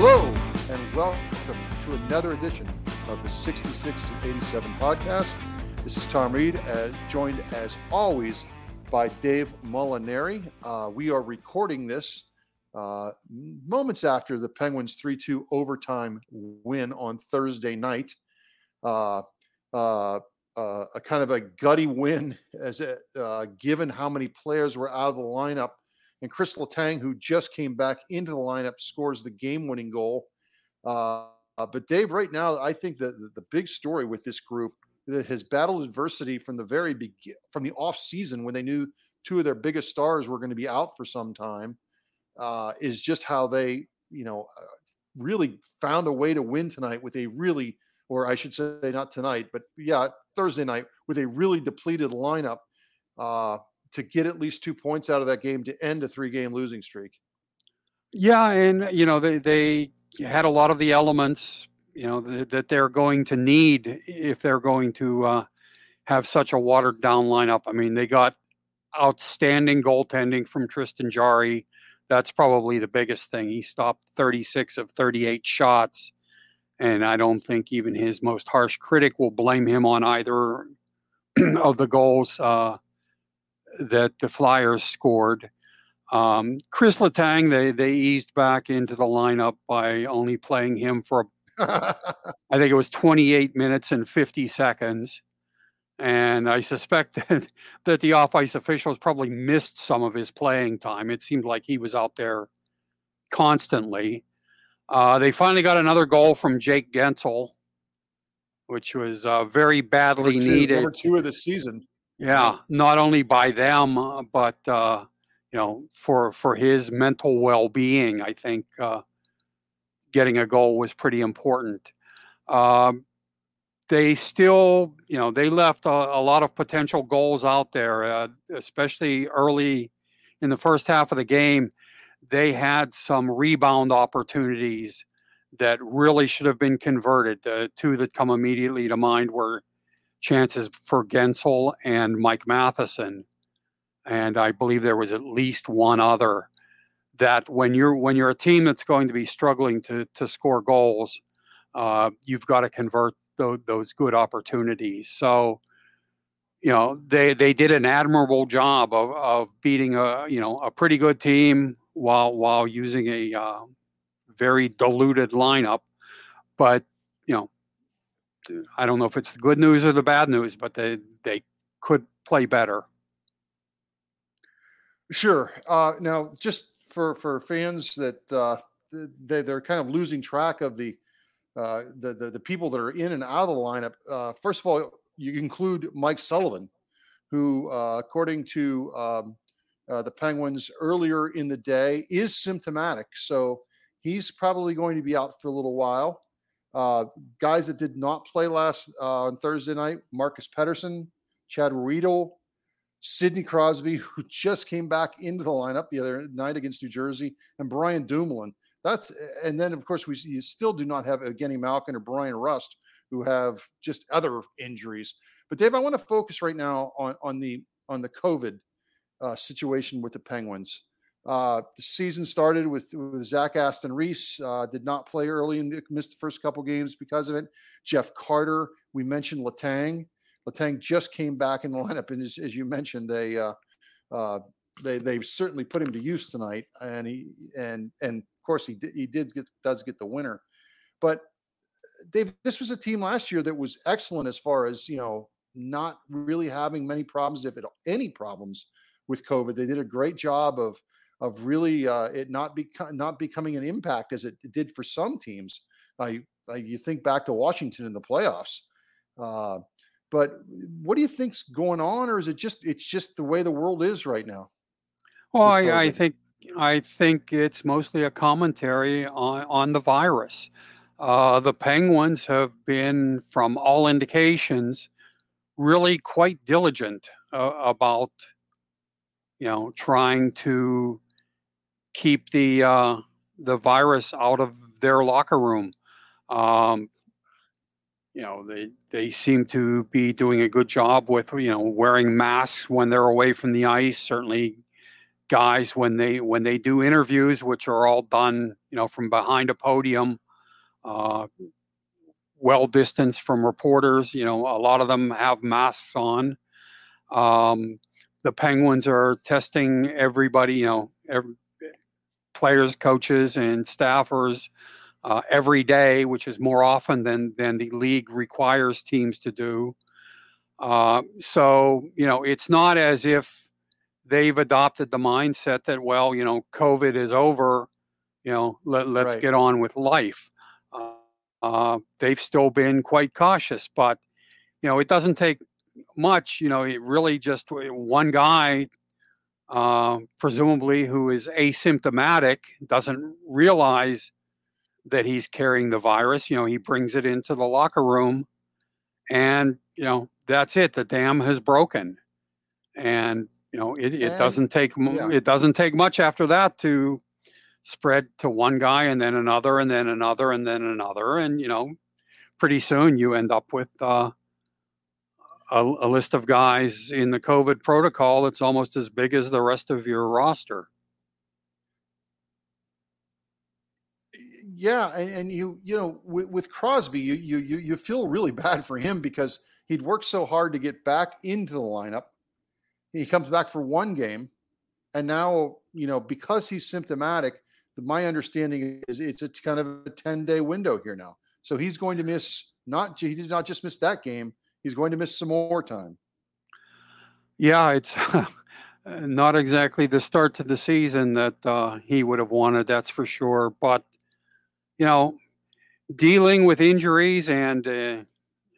Hello, and welcome to another edition of the 66 and 87 podcast. This is Tom Reed, uh, joined as always by Dave Molinari. Uh, we are recording this uh, moments after the Penguins 3 2 overtime win on Thursday night. Uh, uh, uh, a kind of a gutty win, as a, given how many players were out of the lineup. And Chris Letang, who just came back into the lineup, scores the game-winning goal. but Dave, right now, I think that the big story with this group that has battled adversity from the very begin, from the off season when they knew two of their biggest stars were going to be out for some time uh, is just how they, you know, uh, really found a way to win tonight with a really, or I should say, not tonight, but yeah, Thursday night with a really depleted lineup uh, to get at least two points out of that game to end a three-game losing streak. Yeah, and you know they they had a lot of the elements you know th- that they're going to need if they're going to uh, have such a watered down lineup. I mean, they got outstanding goaltending from Tristan Jarry that's probably the biggest thing. He stopped 36 of 38 shots, and I don't think even his most harsh critic will blame him on either of the goals uh, that the Flyers scored. Um, Chris Letang, they they eased back into the lineup by only playing him for, I think it was 28 minutes and 50 seconds. And I suspect that, that the off ice officials probably missed some of his playing time. It seemed like he was out there constantly. Uh, they finally got another goal from Jake Guentzel, which was uh, very badly number two, needed. Number two of the season. Yeah, not only by them, uh, but uh, you know, for for his mental well being, I think uh, getting a goal was pretty important. Um, they still, you know, they left a, a lot of potential goals out there, uh, especially early in the first half of the game. They had some rebound opportunities that really should have been converted. The two that come immediately to mind were chances for Guentzel and Mike Matheson, and I believe there was at least one other. That when you're when you're a team that's going to be struggling to to score goals, uh, you've got to convert those, those good opportunities. So, you know, they they did an admirable job of, of beating a you know a pretty good team while while using a uh, very diluted lineup. But you know, I don't know if it's the good news or the bad news, but they they could play better. Sure. Uh, now, just for for fans that uh, they they're kind of losing track of the uh, the, the, the people that are in and out of the lineup. Uh, first of all, you include Mike Sullivan, who, uh, according to um, uh, the Penguins earlier in the day, is symptomatic. So he's probably going to be out for a little while. Uh, guys that did not play last uh, on Thursday night: Marcus Pettersson, Chad Ruhwedel, Sidney Crosby, who just came back into the lineup the other night against New Jersey, and Brian Dumoulin. That's and then of course we you still do not have Evgeny Malkin or Bryan Rust who have just other injuries. But Dave, I want to focus right now on on the on the COVID uh, situation with the Penguins. Uh, the season started with, with Zach Aston Reese, uh, did not play early and missed the first couple games because of it. Jeff Carter, we mentioned Letang. Letang just came back in the lineup, and as, as you mentioned, they uh, uh, they they certainly put him to use tonight, and he and and of course he did, he did get does get the winner, but Dave, this was a team last year that was excellent as far as you know not really having many problems, if it any problems with COVID. They did a great job of of really uh, it not become not becoming an impact as it did for some teams. Uh, you, uh, you think back to Washington in the playoffs. Uh, but what do you think's going on, or is it just it's just the way the world is right now? Well, I, I think I think it's mostly a commentary on on the virus. Uh, the Penguins have been, from all indications, really quite diligent uh, about you know trying to keep the uh, the virus out of their locker room. Um, you know they they seem to be doing a good job with you know wearing masks when they're away from the ice. Certainly, guys when they when they do interviews, which are all done you know from behind a podium. Uh, well distanced from reporters. You know, a lot of them have masks on. Um, the Penguins are testing everybody, you know, every, players, coaches, and staffers uh, every day, which is more often than than the league requires teams to do. Uh, so you know, it's not as if they've adopted the mindset that well, you know, COVID is over. You know, let, us right. get on with life. Uh, uh, they've still been quite cautious, but you know, it doesn't take much. You know, it really just one guy, uh, presumably who is asymptomatic, doesn't realize that he's carrying the virus. You know, he brings it into the locker room, and you know, that's it. The dam has broken, and you know, it, it doesn't take yeah. it doesn't take much after that to spread to one guy and then another and then another and then another and you know pretty soon you end up with uh, a, a, list of guys in the covid protocol that's almost as big as the rest of your roster yeah and, and you you know with, with crosby you, you you feel really bad for him because he'd worked so hard to get back into the lineup he comes back for one game and now you know because he's symptomatic my understanding is it's a kind of a 10 day window here now. So he's going to miss not he did not just miss that game, he's going to miss some more time. Yeah, it's not exactly the start to the season that uh, he would have wanted, that's for sure. But, you know, dealing with injuries and uh,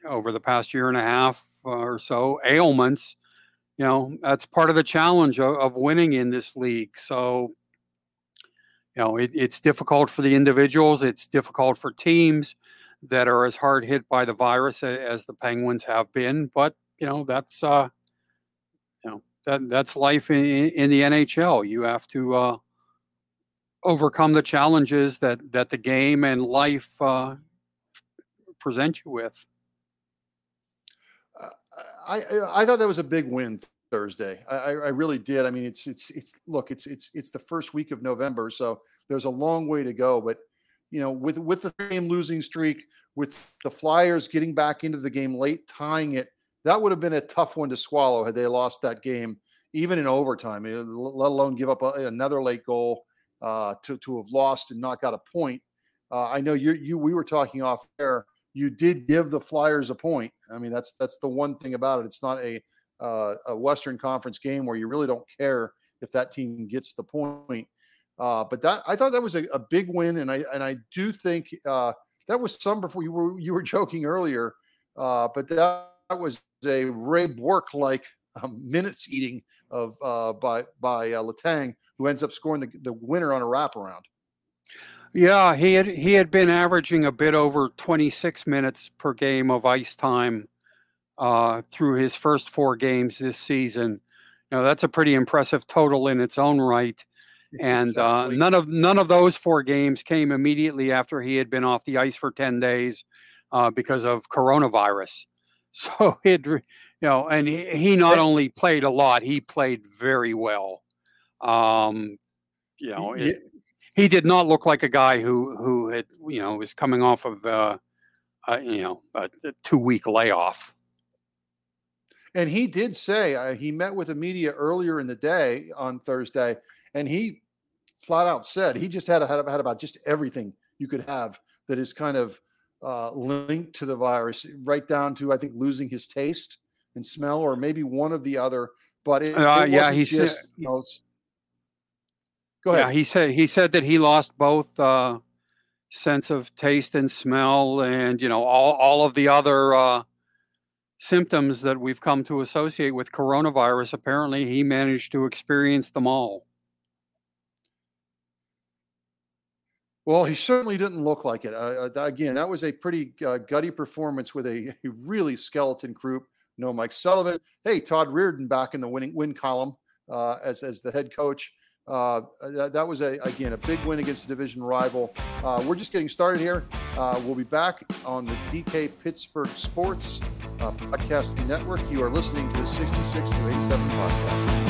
over the past year and a half or so, ailments, you know, that's part of the challenge of, of winning in this league. So, you know, it, it's difficult for the individuals. It's difficult for teams that are as hard hit by the virus as the Penguins have been. But you know, that's uh, you know that that's life in, in the NHL. You have to uh, overcome the challenges that that the game and life uh, present you with. Uh, I I thought that was a big win Thursday. I, I really did. I mean, it's it's it's look, it's it's it's the first week of November, so there's a long way to go. But you know, with with the game losing streak, with the Flyers getting back into the game late, tying it, that would have been a tough one to swallow had they lost that game, even in overtime. Let alone give up a, another late goal uh, to to have lost and not got a point. Uh, I know you you we were talking off air. You did give the Flyers a point. I mean, that's that's the one thing about it. It's not a uh, a Western Conference game where you really don't care if that team gets the point. Uh, but that I thought that was a, a, big win, and I and I do think uh, that was some before you were you were joking earlier, uh, but that, that, was a Ray Bourque like um, minutes eating of uh, by by uh, Letang, who ends up scoring the, the winner on a wraparound. Yeah, he had he had been averaging a bit over 26 minutes per game of ice time uh, through his first four games this season. Know, that's a pretty impressive total in its own right. And uh, exactly. none of none of those four games came immediately after he had been off the ice for ten days uh, because of coronavirus. So it, you know, and he, he not only played a lot, he played very well. Um, you know, it, he did not look like a guy who who had you know was coming off of uh, uh you know a, a two week layoff. And he did say uh, he met with the media earlier in the day on Thursday, and he flat out said he just had, had, had about just everything you could have that is kind of uh, linked to the virus, right down to I think losing his taste and smell, or maybe one of the other. But it, uh, it yeah, he just said, you know. Go ahead. Yeah, he said he said that he lost both uh, sense of taste and smell, and you know all all of the other uh, symptoms that we've come to associate with coronavirus. Apparently, he managed to experience them all. Well, he certainly didn't look like it. Uh, uh again, that was a pretty uh, gutty performance with a, a, really skeleton group. No Mike Sullivan. Hey, Todd Reirden back in the winning win column uh, as as the head coach. Uh, that, that, was a again a big win against a division rival. Uh, we're just getting started here. we'll be back on the DK Pittsburgh Sports Podcasting Network. You are listening to the 66 to 87 podcast.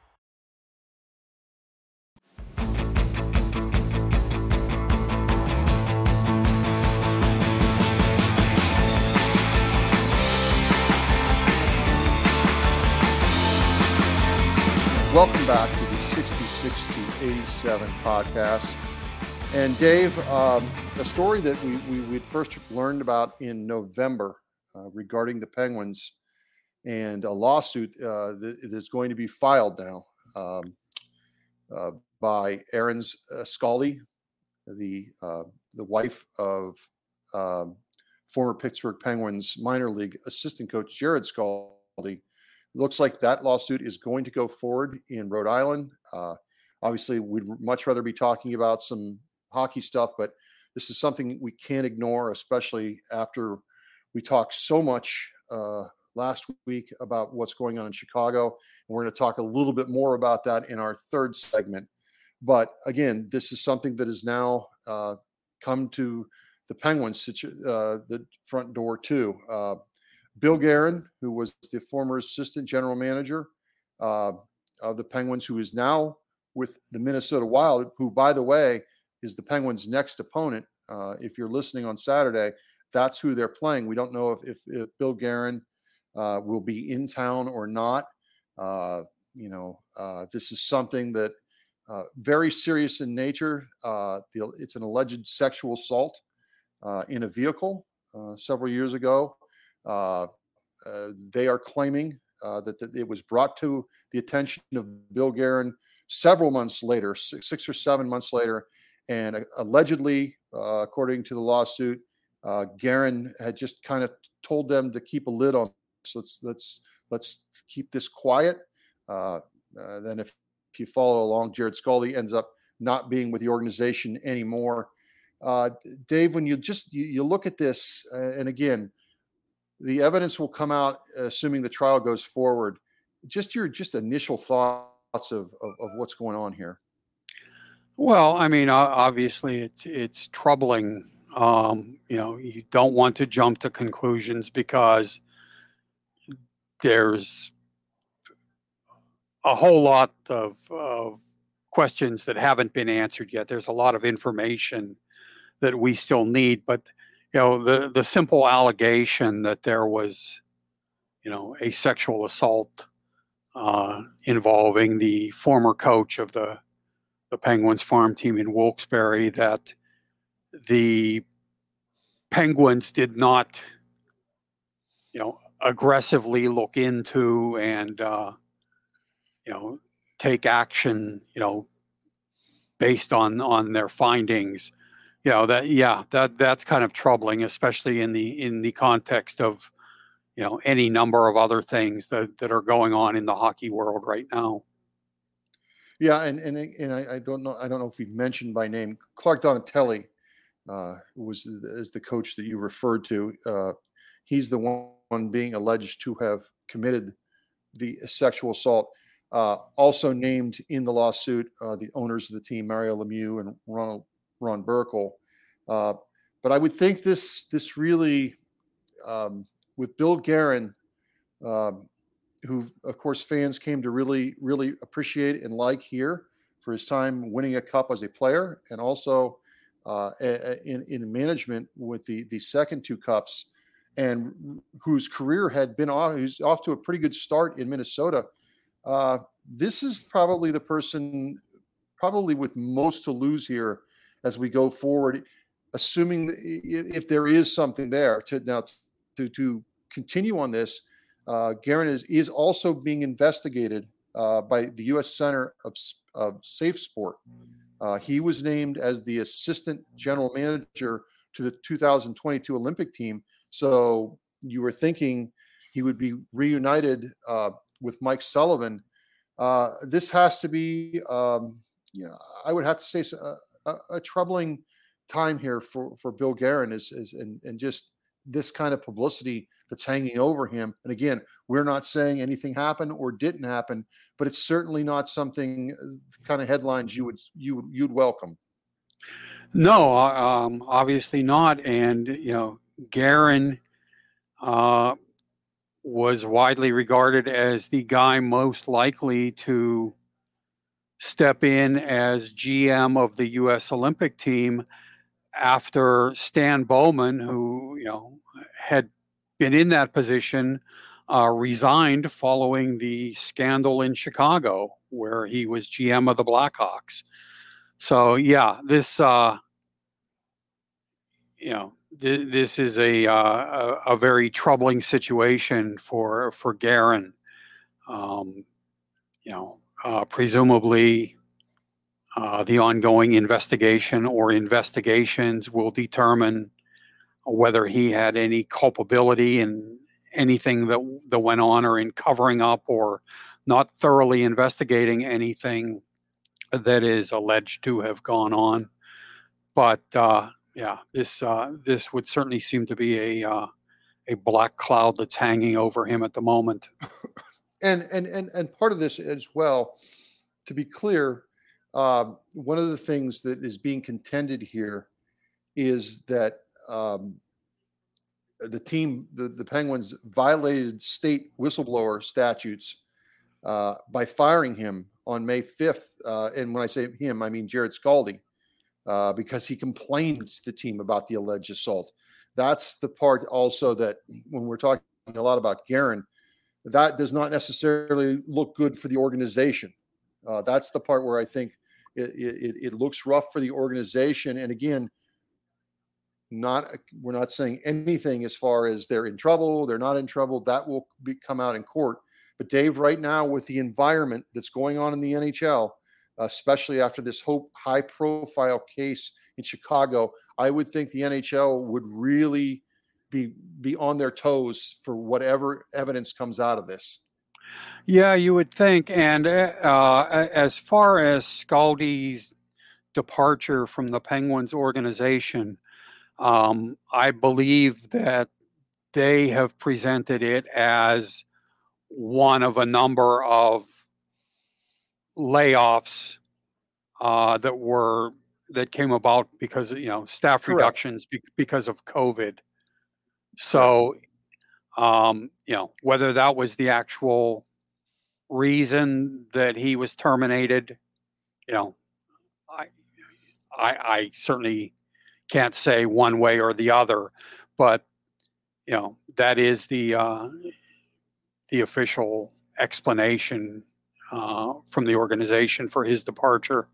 Welcome back to the 66 to 87 podcast. And Dave, um, a story that we, we would first learned about in November uh, regarding the Penguins and a lawsuit uh, that is going to be filed now um, uh, by uh, Skalde, the uh, the wife of um, former Pittsburgh Penguins minor league assistant coach Jarrod Skalde looks like that lawsuit is going to go forward in Rhode Island. Uh, obviously, we'd much rather be talking about some hockey stuff, but this is something we can't ignore, especially after we talked so much uh, last week about what's going on in Chicago. And we're going to talk a little bit more about that in our third segment. But again, this is something that has now uh, come to the Penguins' uh, the front door too. Bill Guerin, who was the former assistant general manager uh, of the Penguins, who is now with the Minnesota Wild, who, by the way, is the Penguins' next opponent. Uh, if you're listening on Saturday, that's who they're playing. We don't know if, if, if Bill Guerin uh, will be in town or not. Uh, you know, uh, this is something that uh, very serious in nature. The, it's an alleged sexual assault in a vehicle several years ago. Uh, uh, they are claiming uh, that, that, it was brought to the attention of Bill Guerin several months later, six, six or seven months later, and allegedly, according to the lawsuit, uh, Guerin had just kind of told them to keep a lid on. So let's let's let's keep this quiet. Uh, uh, then, if, if you follow along, Jarrod Skalde ends up not being with the organization anymore. Dave, when you just you, you look at this, and again, the evidence will come out, assuming the trial goes forward. Just your just initial thoughts of, of, of what's going on here. Well, I mean, obviously, it's it's troubling. Um, you know, you don't want to jump to conclusions because there's a whole lot of, of questions that haven't been answered yet. There's a lot of information that we still need, but you know, the the simple allegation that there was, you know, a sexual assault uh, involving the former coach of the the Penguins farm team in Wilkes-Barre that the Penguins did not, you know, aggressively look into and uh, you know take action, you know, based on on their findings you know that yeah that that's kind of troubling especially in the in the context of you know any number of other things that that are going on in the hockey world right now. Yeah and and, and I, I don't know i don't know if we mentioned by name clark donatelli uh, was is the coach that you referred to uh, he's the one being alleged to have committed the sexual assault uh, also named in the lawsuit uh, the owners of the team mario lemieux and ronald Ron Burkle. Uh, but I would think this this really, um, with Bill Guerin, um, who of course fans came to really really appreciate and like here for his time winning a cup as a player and also uh, in in management with the the second two cups, and whose career had been off who's off to a pretty good start in Minnesota. Uh, this is probably the person probably with most to lose here as we go forward, assuming if there is something there to now to to continue on this. Uh, Guerin is, is also being investigated uh, by the U.S. Center of, of Safe Sport. Uh, he was named as the assistant general manager to the 2022 Olympic team. So you were thinking he would be reunited uh, with Mike Sullivan. Uh, this has to be, um, yeah, I would have to say, uh, a, a troubling time here for for Bill Guerin is is and and just this kind of publicity that's hanging over him. And again, we're not saying anything happened or didn't happen, but it's certainly not something uh, kind of headlines you would you you'd welcome. No, uh, um, obviously not. And you know, Guerin uh, was widely regarded as the guy most likely to step in as GM of the U.S. Olympic team after Stan Bowman, who you know had been in that position, uh, resigned following the scandal in Chicago, where he was GM of the Blackhawks. So yeah, this uh, you know th- this is a, uh, a, a very troubling situation for for Guerin. Um, you know, uh, presumably, uh, the ongoing investigation or investigations will determine whether he had any culpability in anything that that went on, or in covering up, or not thoroughly investigating anything that is alleged to have gone on. But uh, yeah, this uh, this would certainly seem to be a uh, a black cloud that's hanging over him at the moment and and and and part of this as well, to be clear, um, one of the things that is being contended here is that um, the team, the, the Penguins, violated state whistleblower statutes uh, by firing him on May 5th. Uh, and when I say him, I mean Jarrod Skalde, uh, because he complained to the team about the alleged assault. That's the part also that when we're talking a lot about Guerin, that does not necessarily look good for the organization. Uh, that's the part where I think it, it, it, looks rough for the organization. And again, not we're not saying anything as far as they're in trouble, they're not in trouble. That will be, come out in court. But Dave, right now with the environment that's going on in the NHL, especially after this high profile case in Chicago, I would think the NHL would really be be on their toes for whatever evidence comes out of this. Yeah, you would think. And uh, uh as far as Skalde's departure from the Penguins organization, um, I believe that they have presented it as one of a number of layoffs uh, that were that came about because you know staff Correct. reductions be- because of COVID. So, um, you know whether that was the actual reason that he was terminated, you know, I, I, I certainly can't say one way or the other, but you know that is the uh, the official explanation uh, from the organization for his departure.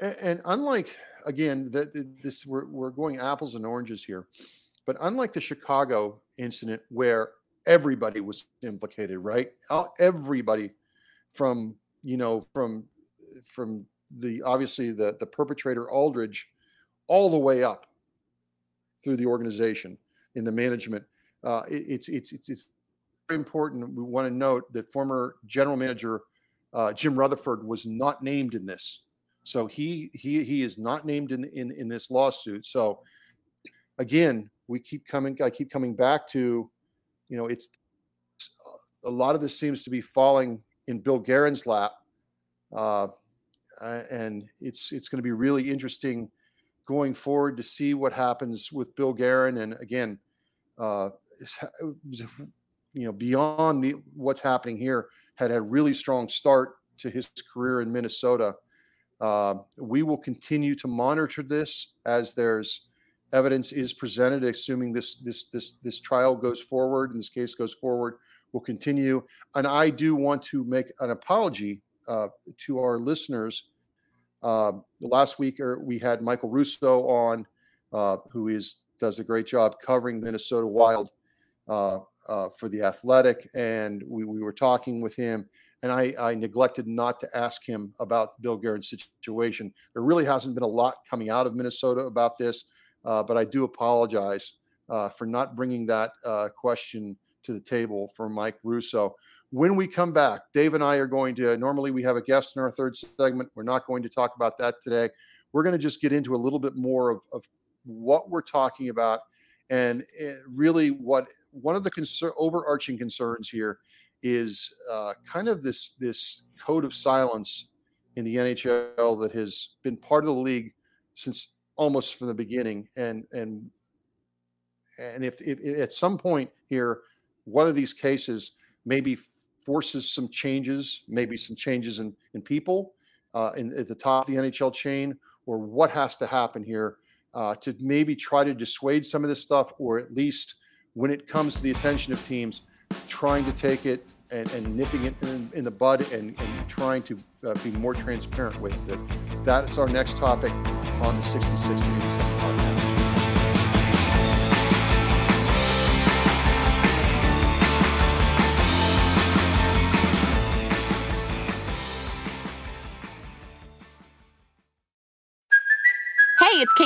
And, and unlike again that this we're, we're going apples and oranges here, but unlike the Chicago incident where everybody was implicated, right? Everybody from you know from from the obviously the the perpetrator Aldrich all the way up through the organization in the management. Uh, it, it's it's it's it's very important. We want to note that former general manager uh, Jim Rutherford was not named in this, so he he he is not named in in in this lawsuit. So again, we keep coming. I keep coming back to, you know, it's a lot of this seems to be falling in Bill Guerin's lap, uh, and it's it's going to be really interesting going forward to see what happens with Bill Guerin. And again, uh, you know, beyond the, what's happening here, had a really strong start to his career in Minnesota. Uh, we will continue to monitor this as there's evidence is presented, assuming this this this this trial goes forward and this case goes forward. We'll continue, and I do want to make an apology uh, to our listeners. Uh, last week, er, we had Michael Russo on, uh, who is does a great job covering Minnesota Wild uh, uh, for the Athletic, and we, we were talking with him, and I, I neglected not to ask him about Bill Guerin's situation. There really hasn't been a lot coming out of Minnesota about this, but I do apologize uh, for not bringing that uh, question to the table for Mike Russo. When we come back, Dave and I are going to normally we have a guest in our third segment. We're not going to talk about that today. We're going to just get into a little bit more of, of what we're talking about and eh, really what one of the concern, overarching concerns here is uh, kind of this this code of silence in the NHL that has been part of the league since almost from the beginning and and and if, if, if at some point here one of these cases maybe forces some changes maybe some changes in in people uh, in, at the top of the NHL chain or what has to happen here uh, to maybe try to dissuade some of this stuff, or at least when it comes to the attention of teams, trying to take it and, and nipping it in, in the bud and, and, trying to uh, be more transparent with it. That is our next topic on the 66 podcast.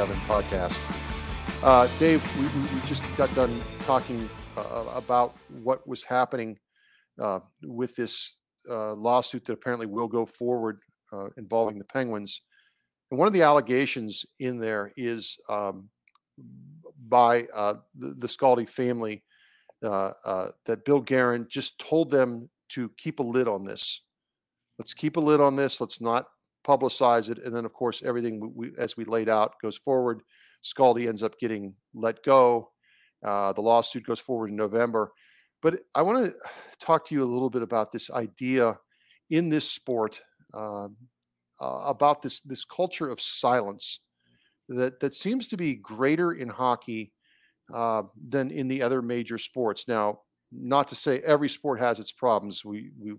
6687 podcast. Uh, Dave, we, we, just got done talking uh, about what was happening uh, with this uh, lawsuit that apparently will go forward uh, involving the Penguins. And one of the allegations in there is um, by uh, the, the Skalde family that Bill Guerin just told them to keep a lid on this. Let's keep a lid on this. Let's not publicize it. And then, of course, everything we, as we laid out goes forward. Skalde ends up getting let go. Uh, the lawsuit goes forward in November. But I want to talk to you a little bit about this idea in this sport um, uh, about this this culture of silence that that seems to be greater in hockey uh, than in the other major sports. Now, not to say every sport has its problems. We we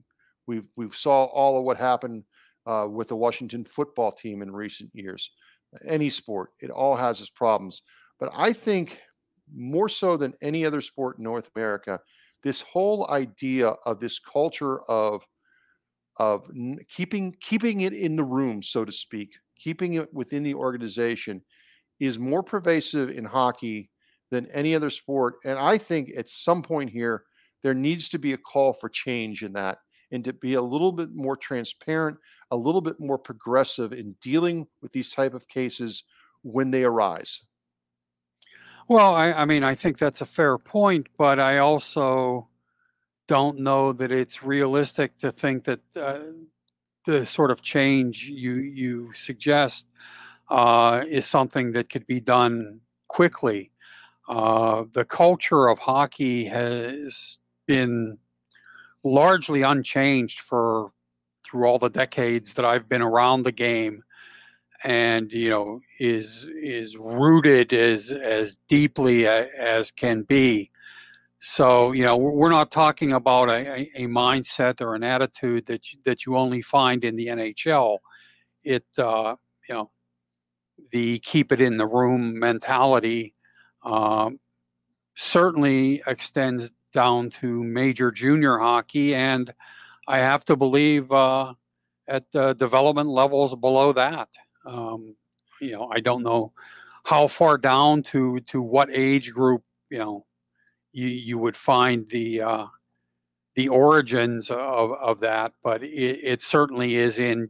we we saw all of what happened uh, with the Washington football team in recent years. Any sport, it all has its problems. But I think more so than any other sport in North America, this whole idea of this culture of of keeping keeping it in the room, so to speak, keeping it within the organization, is more pervasive in hockey than any other sport. And I think at some point here, there needs to be a call for change in that and to be a little bit more transparent, a little bit more progressive in dealing with these type of cases when they arise. Well, I, I mean, I think that's a fair point, but I also don't know that it's realistic to think that uh, the sort of change you you suggest uh, is something that could be done quickly. Uh, the culture of hockey has been largely unchanged for through all the decades that I've been around the game and you know is is rooted as as deeply as can be. So you know we're not talking about a, a mindset or an attitude that you, that you only find in the NHL it uh, you know the keep it in the room mentality um, certainly extends down to major junior hockey and I have to believe uh, at uh, development levels below that. Um, you know, I don't know how far down to to what age group you know you you would find the uh, the origins of of that, but it, it certainly is in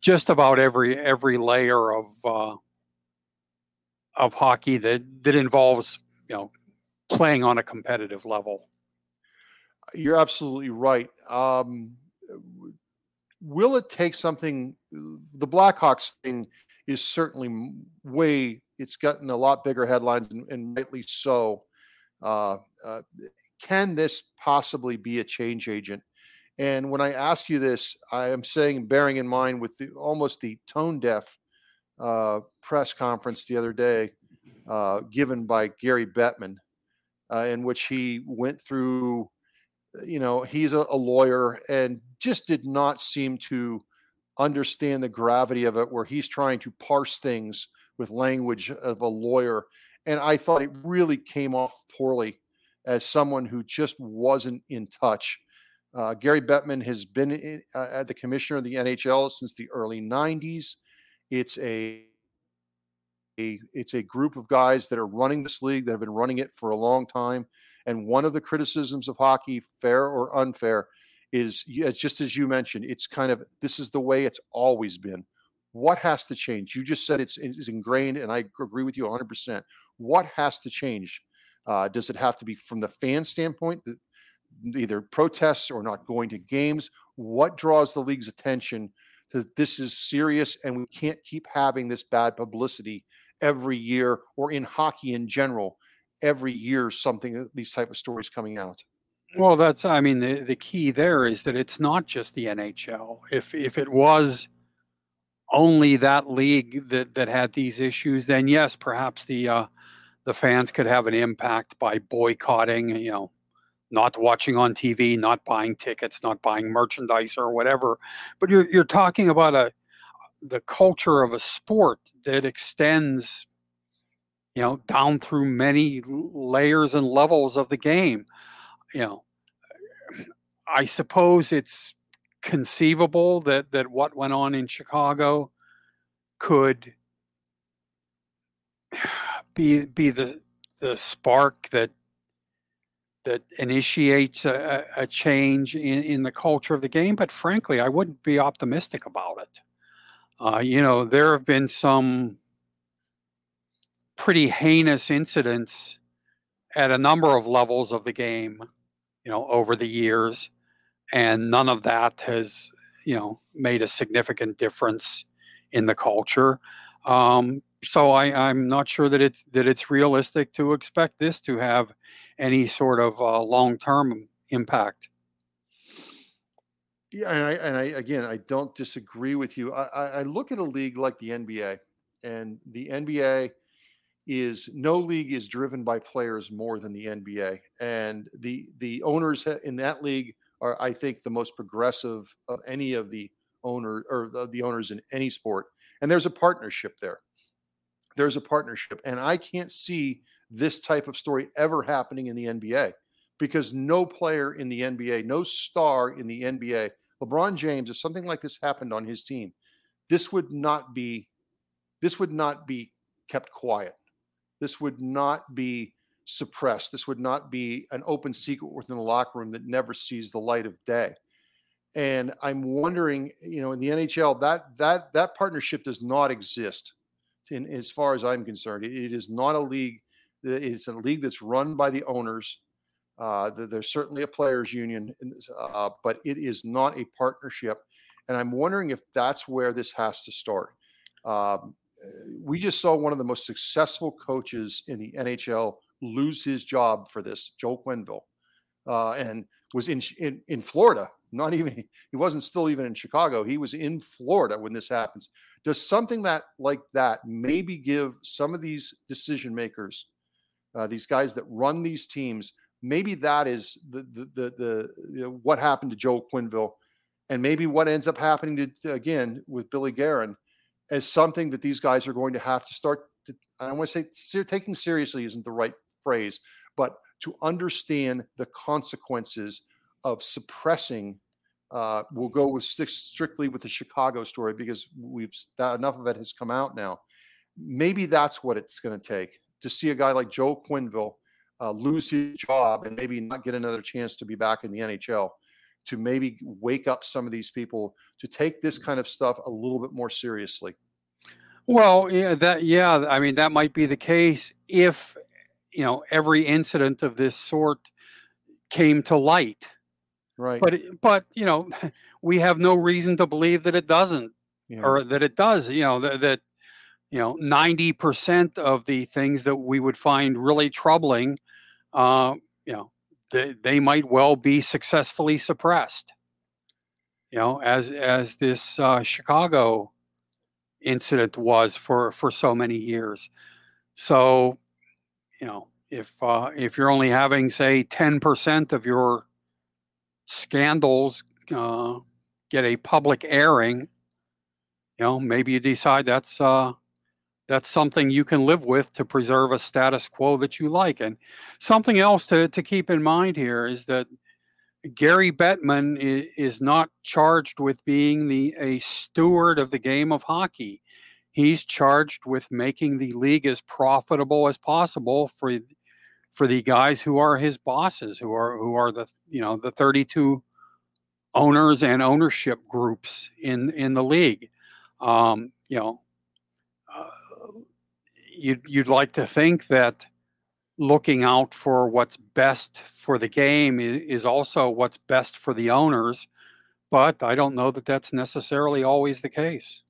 just about every every layer of uh, of hockey that that involves you know playing on a competitive level. You're absolutely right. Um, will it take something? The Blackhawks thing is certainly way. It's gotten a lot bigger headlines, and, and rightly so. Uh, uh, can this possibly be a change agent? And when I ask you this, I am saying, bearing in mind with the, almost the tone deaf uh, press conference the other day uh, given by Gary Bettman, uh, in which he went through you know, he's a, a, lawyer and just did not seem to understand the gravity of it, where he's trying to parse things with language of a lawyer. And I thought it really came off poorly as someone who just wasn't in touch. Uh, Gary Bettman has been in, uh, at the commissioner of the NHL since the early 90s. It's a, it's a group of guys that are running this league that have been running it for a long time and one of the criticisms of hockey, fair or unfair, is just as you mentioned, it's kind of this is the way it's always been. What has to change? You just said it's, it's ingrained, and I agree with you 100%. What has to change? Uh, does it have to be from the fan standpoint, either protests or not going to games? What draws the league's attention to this is serious and we can't keep having this bad publicity every year or in hockey in general? every year something uh, these type of stories coming out. Well, that's I mean the the key there is that it's not just the NHL. If if it was only that league that that had these issues, then yes, perhaps the uh, the fans could have an impact by boycotting, you know, not watching on TV, not buying tickets, not buying merchandise or whatever. But you're you're talking about a the culture of a sport that extends you know, down through many layers and levels of the game. You know, I suppose it's conceivable that that what went on in Chicago could be be the the spark that that initiates a, a change in, in the culture of the game. But frankly, I wouldn't be optimistic about it. Uh, you know, there have been some pretty heinous incidents at a number of levels of the game, you know, over the years, and none of that has, you know, made a significant difference in the culture. Um, so I, I'm not sure that it's that it's realistic to expect this to have any sort of uh, long-term impact. Yeah, and I and I again I don't disagree with you. I, I look at a league like the NBA, and the NBA is no league is driven by players more than the NBA, and the the owners in that league are I think the most progressive of any of the owner or the, the owners in any sport, and there's a partnership there. There's a partnership, and I can't see this type of story ever happening in the NBA because no player in the NBA, no star in the NBA LeBron James, if something like this happened on his team, this would not be this would not be kept quiet. This would not be suppressed. This would not be an open secret within the locker room that never sees the light of day. And I'm wondering, you know, in the NHL, that that that partnership does not exist. In as far as I'm concerned, it, it is not a league. It's a league that's run by the owners. Uh, there's certainly a players' union, uh, but it is not a partnership. And I'm wondering if that's where this has to start. Um, we just saw one of the most successful coaches in the NHL lose his job for this, Joe Quenneville, uh, and was in, in in Florida. Not even he wasn't still even in Chicago. He was in Florida when this happens. Does something that like that maybe give some of these decision makers, uh, these guys that run these teams, maybe that is the the the, the you know, what happened to Joe Quenneville, and maybe what ends up happening to, again with Billy Guerin as something that these guys are going to have to start. To, I want to say taking seriously isn't the right phrase, but to understand the consequences of suppressing. Uh, we'll go with strictly with the Chicago story because we've enough of it has come out now. Maybe that's what it's going to take to see a guy like Joe Quenneville uh, lose his job and maybe not get another chance to be back in the NHL, to maybe wake up some of these people to take this kind of stuff a little bit more seriously. Well, yeah, that yeah, I mean that might be the case if you know every incident of this sort came to light. Right. But but you know, we have no reason to believe that it doesn't yeah. or that it does, you know, that, that you know 90% of the things that we would find really troubling uh, you know they, they might well be successfully suppressed. You know as as this uh, chicago incident was for for so many years. So you know if uh, if you're only having say 10% of your scandals uh, get a public airing you know maybe you decide that's uh that's something you can live with to preserve a status quo that you like. And something else to, to keep in mind here is that Gary Bettman is, is not charged with being the a steward of the game of hockey. He's charged with making the league as profitable as possible for for the guys who are his bosses, who are who are the you know the 32 owners and ownership groups in in the league. Um, you know, you'd, you'd like to think that looking out for what's best for the game is also what's best for the owners but i don't know that that's necessarily always the case.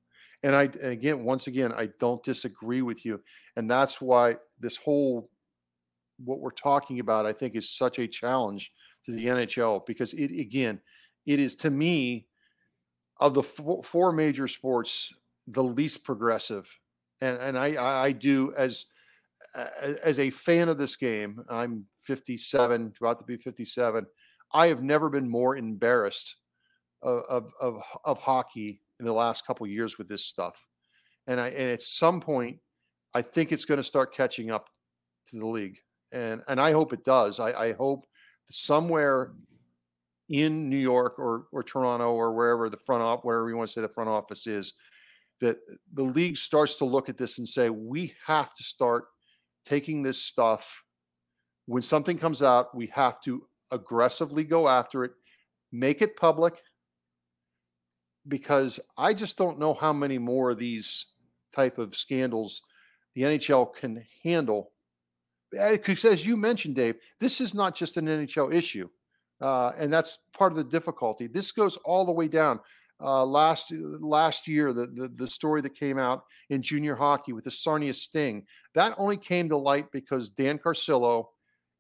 And i again once again i don't disagree with you and that's why this whole what we're talking about i think is such a challenge to the nhl because it again it is to me of the four major sports the least progressive and and I I do as as a fan of this game. I'm 57, about to be 57. I have never been more embarrassed of of of, hockey in the last couple years with this stuff, and I and at some point, I think it's going to start catching up to the league, and and I hope it does. I, I hope somewhere in New York or or Toronto or wherever the front office, wherever you want to say the front office is, that the league starts to look at this and say, we have to start taking this stuff. When something comes out, we have to aggressively go after it, make it public, because I just don't know how many more of these type of scandals the NHL can handle. Because as you mentioned, Dave, this is not just an NHL issue, uh, and that's part of the difficulty. This goes all the way down. Uh, last last year, the, the, the story that came out in junior hockey with the Sarnia Sting that only came to light because Dan Carcillo,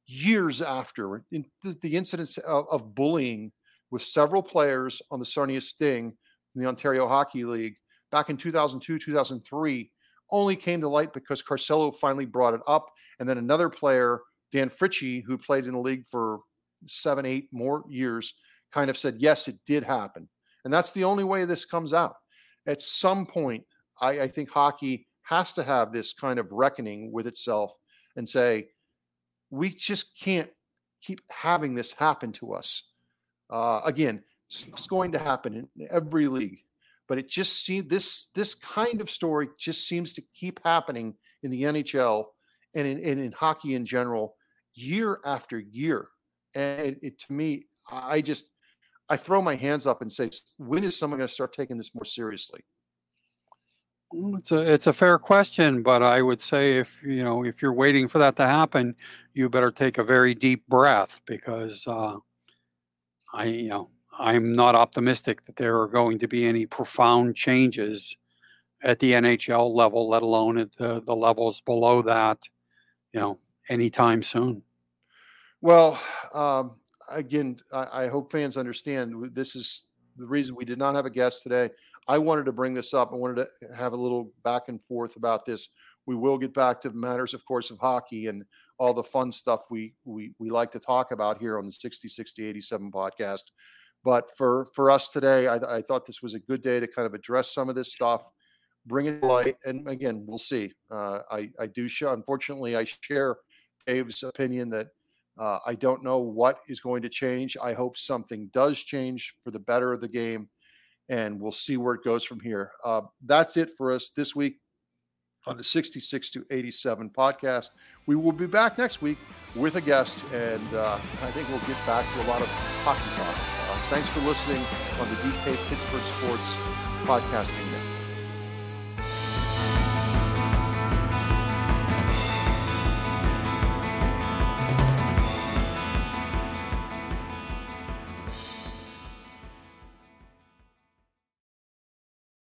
years after in the, the incidents of, of bullying with several players on the Sarnia Sting in the Ontario Hockey League back in 2002, 2003, only came to light because Carcillo finally brought it up. And then another player, Dan Fritsche, who played in the league for seven, eight more years, kind of said, yes, it did happen. And that's the only way this comes out. At some point, I, I think hockey has to have this kind of reckoning with itself and say, we just can't keep having this happen to us. Uh, again, it's going to happen in every league, but it just seems this this kind of story just seems to keep happening in the NHL and in, and in hockey in general, year after year. And it, it, to me, I just I throw my hands up and say, when is someone going to start taking this more seriously? It's a it's a fair question, but I would say if you know if you're waiting for that to happen, you better take a very deep breath because uh, I you know I'm not optimistic that there are going to be any profound changes at the NHL level, let alone at the, the levels below that, you know, anytime soon. Well, um, again, I, I, hope fans understand this is the reason we did not have a guest today. I wanted to bring this up. I wanted to have a little back and forth about this. We will get back to matters, of course, of hockey and all the fun stuff we we we like to talk about here on the 60 60 87 podcast. But for for us today, I, I thought this was a good day to kind of address some of this stuff, bring it to light, and again, we'll see. Uh, I I do show. Unfortunately, I share Dave's opinion that uh, I don't know what is going to change. I hope something does change for the better of the game, and we'll see where it goes from here. Uh, that's it for us this week on the 66 to 87 podcast. We will be back next week with a guest, and uh, I think we'll get back to a lot of hockey talk. Uh, thanks for listening on the DK Pittsburgh Sports Podcasting Network.